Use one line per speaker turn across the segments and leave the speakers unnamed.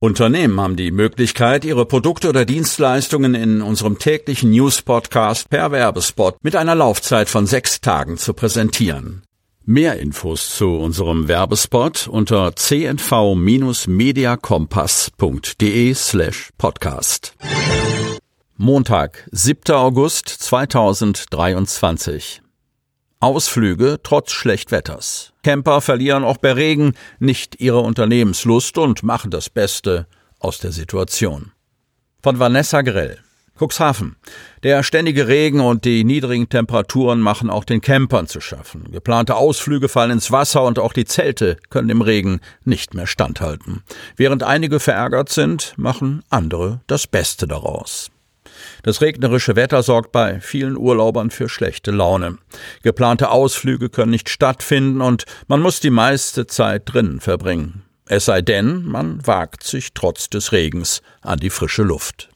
Unternehmen haben die Möglichkeit, ihre Produkte oder Dienstleistungen in unserem täglichen News-Podcast per Werbespot mit einer Laufzeit von sechs Tagen zu präsentieren. Mehr Infos zu unserem Werbespot unter cnv-mediakompass.de slash podcast. Montag, 7. August 2023. Ausflüge trotz Schlechtwetters. Camper verlieren auch bei Regen nicht ihre Unternehmenslust und machen das Beste aus der Situation. Von Vanessa Grell. Cuxhaven. Der ständige Regen und die niedrigen Temperaturen machen auch den Campern zu schaffen. Geplante Ausflüge fallen ins Wasser und auch die Zelte können im Regen nicht mehr standhalten. Während einige verärgert sind, machen andere das Beste daraus. Das regnerische Wetter sorgt bei vielen Urlaubern für schlechte Laune. Geplante Ausflüge können nicht stattfinden und man muss die meiste Zeit drinnen verbringen. Es sei denn, man wagt sich trotz des Regens an die frische Luft.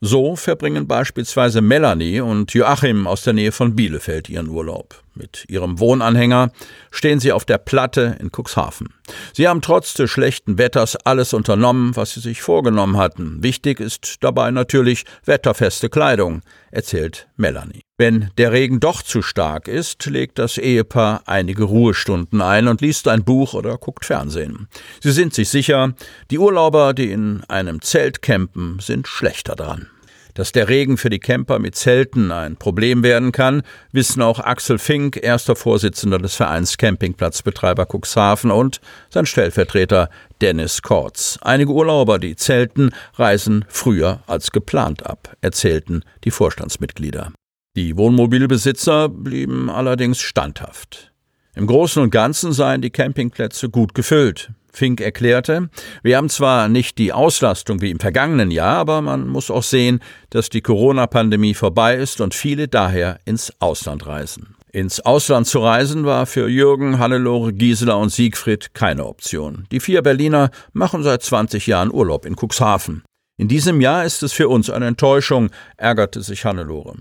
So verbringen beispielsweise Melanie und Joachim aus der Nähe von Bielefeld ihren Urlaub. Mit ihrem Wohnanhänger stehen sie auf der Platte in Cuxhaven. Sie haben trotz des schlechten Wetters alles unternommen, was sie sich vorgenommen hatten. Wichtig ist dabei natürlich wetterfeste Kleidung, erzählt Melanie. Wenn der Regen doch zu stark ist, legt das Ehepaar einige Ruhestunden ein und liest ein Buch oder guckt Fernsehen. Sie sind sich sicher, die Urlauber, die in einem Zelt campen, sind schlechter dran. Dass der Regen für die Camper mit Zelten ein Problem werden kann, wissen auch Axel Fink, erster Vorsitzender des Vereins Campingplatzbetreiber Cuxhaven und sein Stellvertreter Dennis Kortz. Einige Urlauber, die zelten, reisen früher als geplant ab, erzählten die Vorstandsmitglieder. Die Wohnmobilbesitzer blieben allerdings standhaft. Im Großen und Ganzen seien die Campingplätze gut gefüllt. Fink erklärte, wir haben zwar nicht die Auslastung wie im vergangenen Jahr, aber man muss auch sehen, dass die Corona-Pandemie vorbei ist und viele daher ins Ausland reisen. Ins Ausland zu reisen war für Jürgen, Hannelore, Gisela und Siegfried keine Option. Die vier Berliner machen seit 20 Jahren Urlaub in Cuxhaven. In diesem Jahr ist es für uns eine Enttäuschung, ärgerte sich Hannelore.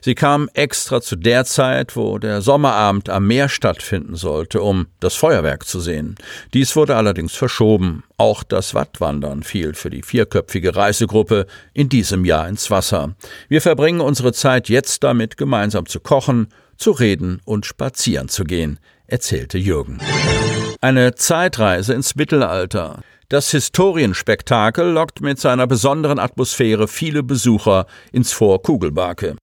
Sie kam extra zu der Zeit, wo der Sommerabend am Meer stattfinden sollte, um das Feuerwerk zu sehen. Dies wurde allerdings verschoben. Auch das Wattwandern fiel für die vierköpfige Reisegruppe in diesem Jahr ins Wasser. Wir verbringen unsere Zeit jetzt damit, gemeinsam zu kochen, zu reden und spazieren zu gehen, erzählte Jürgen. Eine Zeitreise ins Mittelalter. Das Historienspektakel lockt mit seiner besonderen Atmosphäre viele Besucher ins Fort Kugelbake.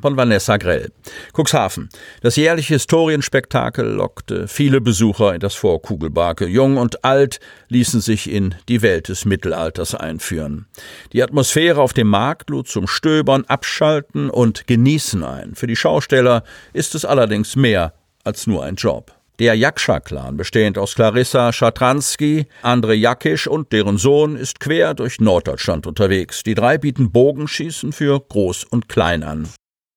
Von Vanessa Grell. Cuxhaven. Das jährliche Historienspektakel lockte viele Besucher in das Fort Kugelbake. Jung und alt ließen sich in die Welt des Mittelalters einführen. Die Atmosphäre auf dem Markt lud zum Stöbern, Abschalten und Genießen ein. Für die Schausteller ist es allerdings mehr als nur ein Job. Der Jakscha-Clan, bestehend aus Clarissa Schatransky, Andre Jakisch und deren Sohn, ist quer durch Norddeutschland unterwegs. Die drei bieten Bogenschießen für Groß und Klein an.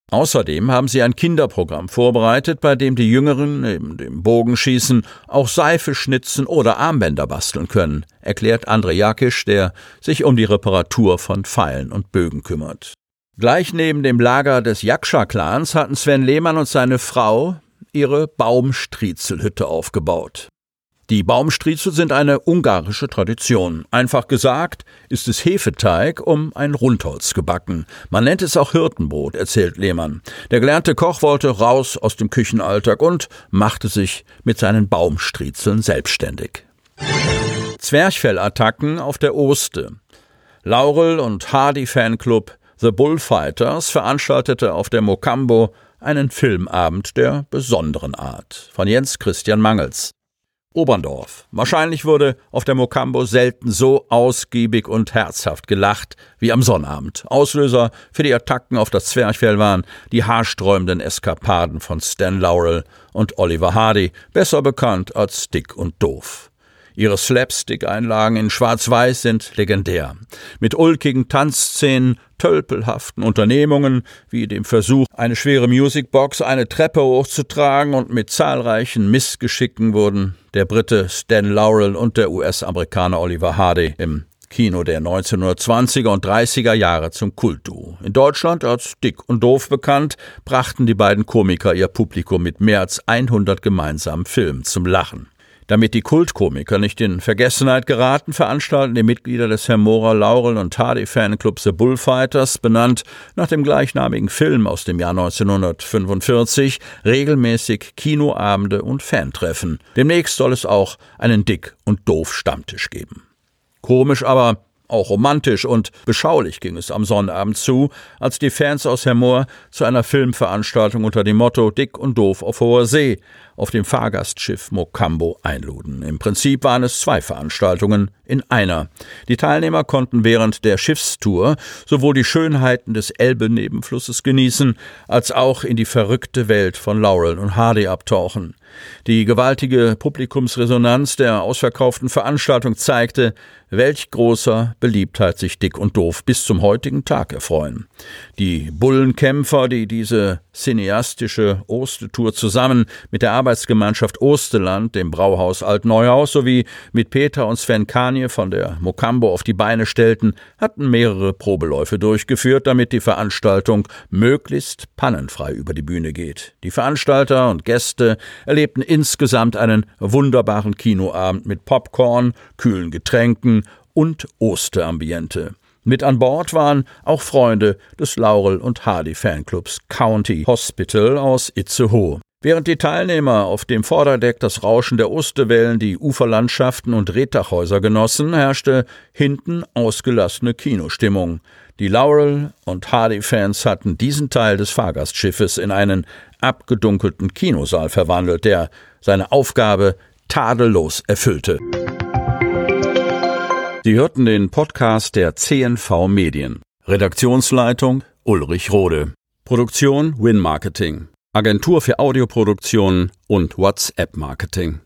Außerdem haben sie ein Kinderprogramm vorbereitet, bei dem die Jüngeren neben dem Bogenschießen auch Seife schnitzen oder Armbänder basteln können, erklärt Andre Jakisch, der sich um die Reparatur von Pfeilen und Bögen kümmert. Gleich neben dem Lager des Jakscha-Clans hatten Sven Lehmann und seine Frau ihre Baumstriezelhütte aufgebaut. Die Baumstriezel sind eine ungarische Tradition. Einfach gesagt ist es Hefeteig um ein Rundholz gebacken. Man nennt es auch Hirtenbrot, erzählt Lehmann. Der gelernte Koch wollte raus aus dem Küchenalltag und machte sich mit seinen Baumstriezeln selbstständig. Zwerchfellattacken auf der Oste. Laurel und Hardy Fanclub The Bullfighters veranstaltete auf der Mocambo einen Filmabend der besonderen Art von Jens Christian Mangels. Oberndorf. Wahrscheinlich wurde auf der Mocambo selten so ausgiebig und herzhaft gelacht wie am Sonnabend. Auslöser für die Attacken auf das Zwerchfell waren die haarsträubenden Eskapaden von Stan Laurel und Oliver Hardy, besser bekannt als Dick und Doof. Ihre Slapstick-Einlagen in Schwarz-Weiß sind legendär. Mit ulkigen Tanzszenen, tölpelhaften Unternehmungen, wie dem Versuch, eine schwere Musicbox eine Treppe hochzutragen und mit zahlreichen Missgeschicken wurden der Brite Stan Laurel und der US-Amerikaner Oliver Hardy im Kino der 1920er und 30er Jahre zum Kultduo. In Deutschland als Dick und Doof bekannt, brachten die beiden Komiker ihr Publikum mit mehr als 100 gemeinsamen Filmen zum Lachen. Damit die Kultkomiker nicht in Vergessenheit geraten, veranstalten die Mitglieder des Hermora Laurel und Hardy Fanclubs The Bullfighters, benannt nach dem gleichnamigen Film aus dem Jahr 1945, regelmäßig Kinoabende und Fantreffen. Demnächst soll es auch einen Dick- und Doof-Stammtisch geben. Komisch aber auch romantisch und beschaulich ging es am Sonnabend zu, als die Fans aus Hermoor zu einer Filmveranstaltung unter dem Motto Dick und Doof auf hoher See auf dem Fahrgastschiff Mokambo einluden. Im Prinzip waren es zwei Veranstaltungen in einer. Die Teilnehmer konnten während der Schiffstour sowohl die Schönheiten des Elbe-Nebenflusses genießen, als auch in die verrückte Welt von Laurel und Hardy abtauchen. Die gewaltige Publikumsresonanz der ausverkauften Veranstaltung zeigte, welch großer Beliebtheit sich Dick und Doof bis zum heutigen Tag erfreuen. Die Bullenkämpfer, die diese cineastische Ostertour zusammen mit der Arbeitsgemeinschaft Osterland, dem Brauhaus Altneuhaus sowie mit Peter und Sven Kanje von der Mokambo auf die Beine stellten, hatten mehrere Probeläufe durchgeführt, damit die Veranstaltung möglichst pannenfrei über die Bühne geht. Die Veranstalter und Gäste erlebten insgesamt einen wunderbaren Kinoabend mit Popcorn, kühlen Getränken und Osterambiente. Mit an Bord waren auch Freunde des Laurel und Hardy Fanclubs County Hospital aus Itzehoe. Während die Teilnehmer auf dem Vorderdeck das Rauschen der Osterwellen, die Uferlandschaften und Reddachhäuser genossen, herrschte hinten ausgelassene Kinostimmung. Die Laurel und Hardy-Fans hatten diesen Teil des Fahrgastschiffes in einen abgedunkelten Kinosaal verwandelt, der seine Aufgabe tadellos erfüllte. Sie hörten den Podcast der CNV Medien. Redaktionsleitung Ulrich Rode. Produktion Win Marketing. Agentur für Audioproduktion und WhatsApp Marketing.